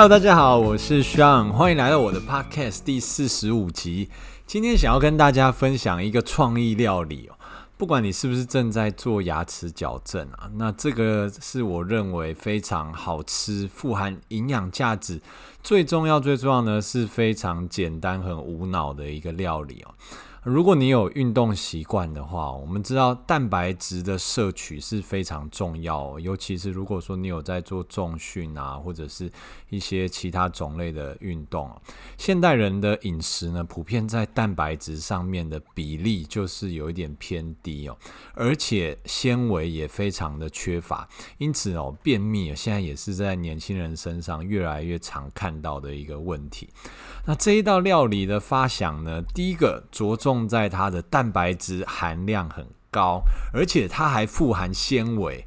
Hello，大家好，我是 Sean，欢迎来到我的 Podcast 第四十五集。今天想要跟大家分享一个创意料理哦。不管你是不是正在做牙齿矫正啊，那这个是我认为非常好吃、富含营养价值，最重要、最重要呢是非常简单、很无脑的一个料理哦。如果你有运动习惯的话，我们知道蛋白质的摄取是非常重要，尤其是如果说你有在做重训啊，或者是一些其他种类的运动。现代人的饮食呢，普遍在蛋白质上面的比例就是有一点偏低哦，而且纤维也非常的缺乏，因此哦，便秘现在也是在年轻人身上越来越常看到的一个问题。那这一道料理的发想呢，第一个着重在它的蛋白质含量很高，而且它还富含纤维，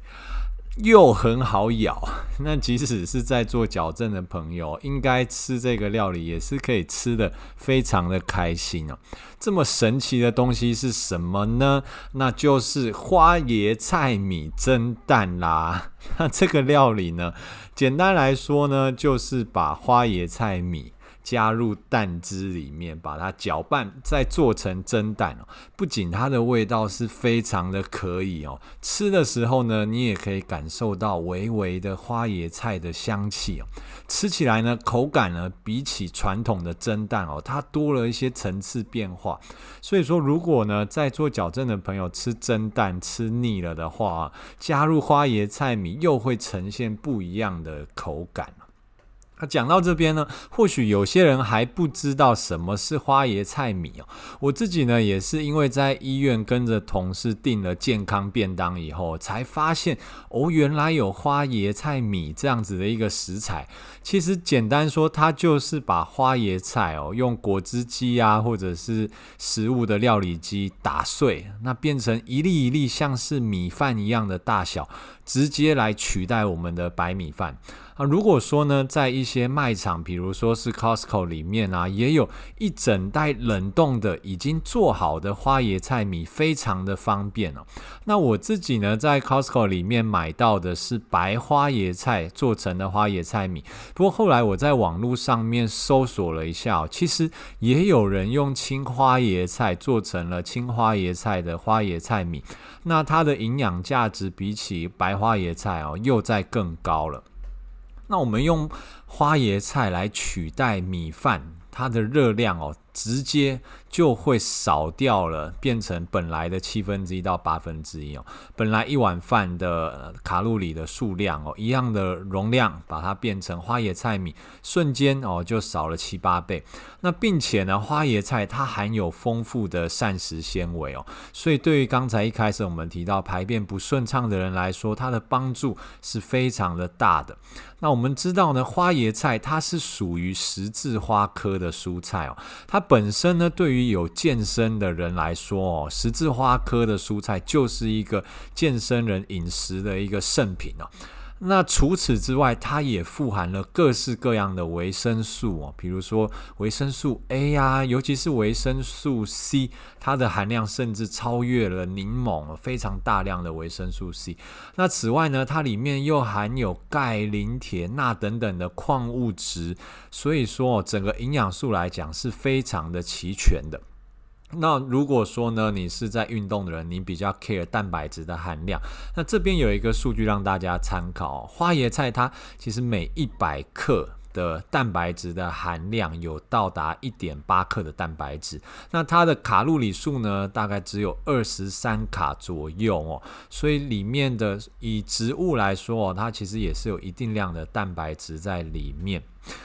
又很好咬。那即使是在做矫正的朋友，应该吃这个料理也是可以吃得非常的开心哦。这么神奇的东西是什么呢？那就是花椰菜米蒸蛋啦。那这个料理呢，简单来说呢，就是把花椰菜米。加入蛋汁里面，把它搅拌，再做成蒸蛋哦。不仅它的味道是非常的可以哦，吃的时候呢，你也可以感受到微微的花椰菜的香气哦。吃起来呢，口感呢，比起传统的蒸蛋哦，它多了一些层次变化。所以说，如果呢，在做矫正的朋友吃蒸蛋吃腻了的话，加入花椰菜米又会呈现不一样的口感。那讲到这边呢，或许有些人还不知道什么是花椰菜米哦。我自己呢，也是因为在医院跟着同事订了健康便当以后，才发现哦，原来有花椰菜米这样子的一个食材。其实简单说，它就是把花椰菜哦，用果汁机啊，或者是食物的料理机打碎，那变成一粒一粒像是米饭一样的大小，直接来取代我们的白米饭。啊，如果说呢，在一些卖场，比如说是 Costco 里面啊，也有一整袋冷冻的已经做好的花椰菜米，非常的方便哦。那我自己呢，在 Costco 里面买到的是白花椰菜做成的花椰菜米。不过后来我在网络上面搜索了一下，其实也有人用青花椰菜做成了青花椰菜的花椰菜米。那它的营养价值比起白花椰菜哦，又在更高了。那我们用花椰菜来取代米饭，它的热量哦，直接就会少掉了，变成本来的七分之一到八分之一哦。本来一碗饭的卡路里的数量哦，一样的容量，把它变成花椰菜米，瞬间哦就少了七八倍。那并且呢，花椰菜它含有丰富的膳食纤维哦，所以对于刚才一开始我们提到排便不顺畅的人来说，它的帮助是非常的大的。那我们知道呢，花椰菜它是属于十字花科的蔬菜哦，它本身呢，对于有健身的人来说哦，十字花科的蔬菜就是一个健身人饮食的一个圣品哦。那除此之外，它也富含了各式各样的维生素哦，比如说维生素 A 呀，尤其是维生素 C，它的含量甚至超越了柠檬，非常大量的维生素 C。那此外呢，它里面又含有钙、磷、铁、钠等等的矿物质，所以说哦整个营养素来讲是非常的齐全的。那如果说呢，你是在运动的人，你比较 care 蛋白质的含量，那这边有一个数据让大家参考，花椰菜它其实每一百克的蛋白质的含量有到达一点八克的蛋白质，那它的卡路里数呢，大概只有二十三卡左右哦，所以里面的以植物来说哦，它其实也是有一定量的蛋白质在里面。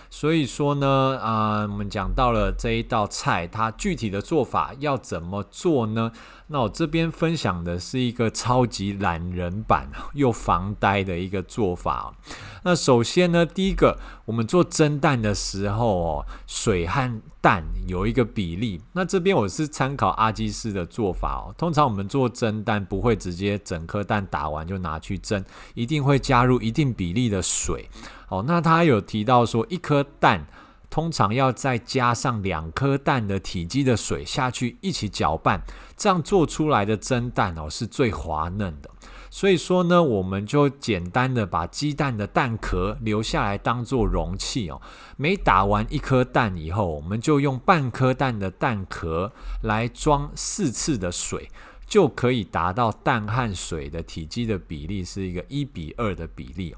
所以说呢，啊、我们讲到了这一道菜，它具体的做法要怎么做呢？那我这边分享的是一个超级懒人版 又防呆的一个做法。那首先呢，第一个，我们做蒸蛋的时候哦，水和蛋有一个比例。那这边我是参考阿基师的做法哦。通常我们做蒸蛋不会直接整颗蛋打完就拿去蒸，一定会加入一定比例的水。哦，那他有提到说，一颗蛋通常要再加上两颗蛋的体积的水下去一起搅拌，这样做出来的蒸蛋哦是最滑嫩的。所以说呢，我们就简单的把鸡蛋的蛋壳留下来当做容器哦。每打完一颗蛋以后，我们就用半颗蛋的蛋壳来装四次的水，就可以达到蛋和水的体积的比例是一个一比二的比例。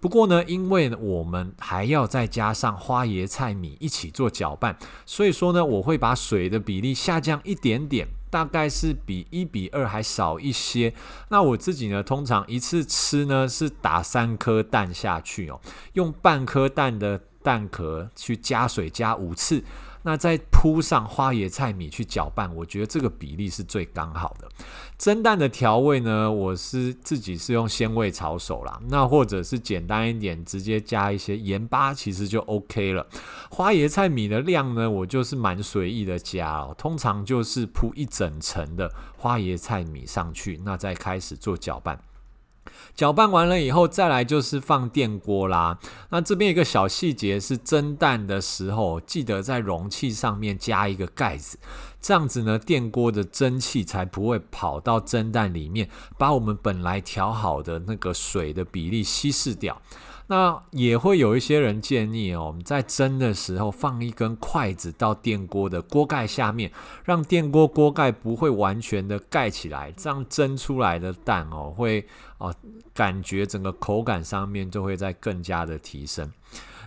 不过呢，因为我们还要再加上花椰菜米一起做搅拌，所以说呢，我会把水的比例下降一点点，大概是比一比二还少一些。那我自己呢，通常一次吃呢是打三颗蛋下去哦，用半颗蛋的蛋壳去加水加五次。那再铺上花椰菜米去搅拌，我觉得这个比例是最刚好的。蒸蛋的调味呢，我是自己是用鲜味炒手啦，那或者是简单一点，直接加一些盐巴，其实就 OK 了。花椰菜米的量呢，我就是蛮随意的加哦，通常就是铺一整层的花椰菜米上去，那再开始做搅拌。搅拌完了以后，再来就是放电锅啦。那这边一个小细节是蒸蛋的时候，记得在容器上面加一个盖子，这样子呢，电锅的蒸汽才不会跑到蒸蛋里面，把我们本来调好的那个水的比例稀释掉。那也会有一些人建议哦，我们在蒸的时候放一根筷子到电锅的锅盖下面，让电锅锅盖不会完全的盖起来，这样蒸出来的蛋哦，会哦感觉整个口感上面就会再更加的提升。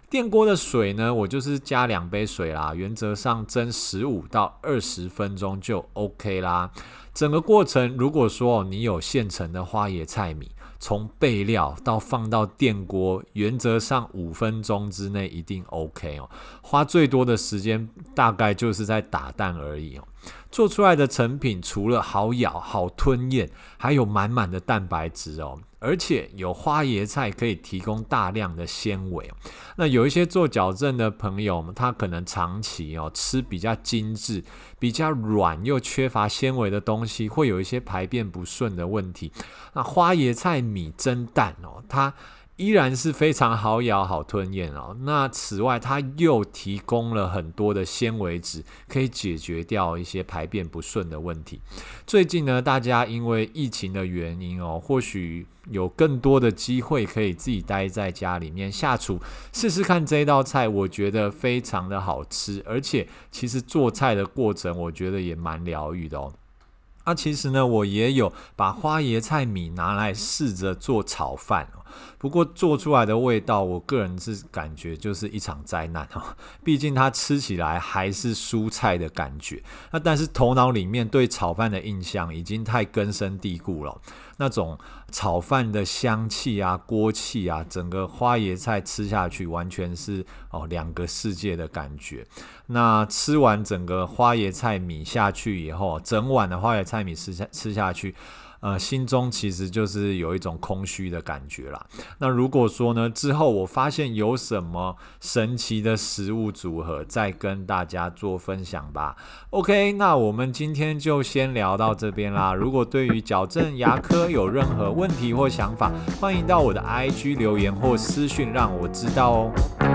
电锅的水呢，我就是加两杯水啦，原则上蒸十五到二十分钟就 OK 啦。整个过程如果说你有现成的花椰菜米。从备料到放到电锅，原则上五分钟之内一定 OK 哦。花最多的时间大概就是在打蛋而已哦。做出来的成品除了好咬、好吞咽，还有满满的蛋白质哦。而且有花椰菜可以提供大量的纤维。那有一些做矫正的朋友，他可能长期哦吃比较精致、比较软又缺乏纤维的东西，会有一些排便不顺的问题。那花椰菜米蒸蛋哦，它依然是非常好咬、好吞咽哦。那此外，它又提供了很多的纤维质，可以解决掉一些排便不顺的问题。最近呢，大家因为疫情的原因哦，或许有更多的机会可以自己待在家里面下厨，试试看这道菜，我觉得非常的好吃，而且其实做菜的过程，我觉得也蛮疗愈的哦。那其实呢，我也有把花椰菜米拿来试着做炒饭。不过做出来的味道，我个人是感觉就是一场灾难哦。毕竟它吃起来还是蔬菜的感觉，那但是头脑里面对炒饭的印象已经太根深蒂固了。那种炒饭的香气啊、锅气啊，整个花椰菜吃下去完全是哦两个世界的感觉。那吃完整个花椰菜米下去以后，整碗的花椰菜米吃下吃下去。呃，心中其实就是有一种空虚的感觉啦。那如果说呢，之后我发现有什么神奇的食物组合，再跟大家做分享吧。OK，那我们今天就先聊到这边啦。如果对于矫正牙科有任何问题或想法，欢迎到我的 IG 留言或私讯让我知道哦。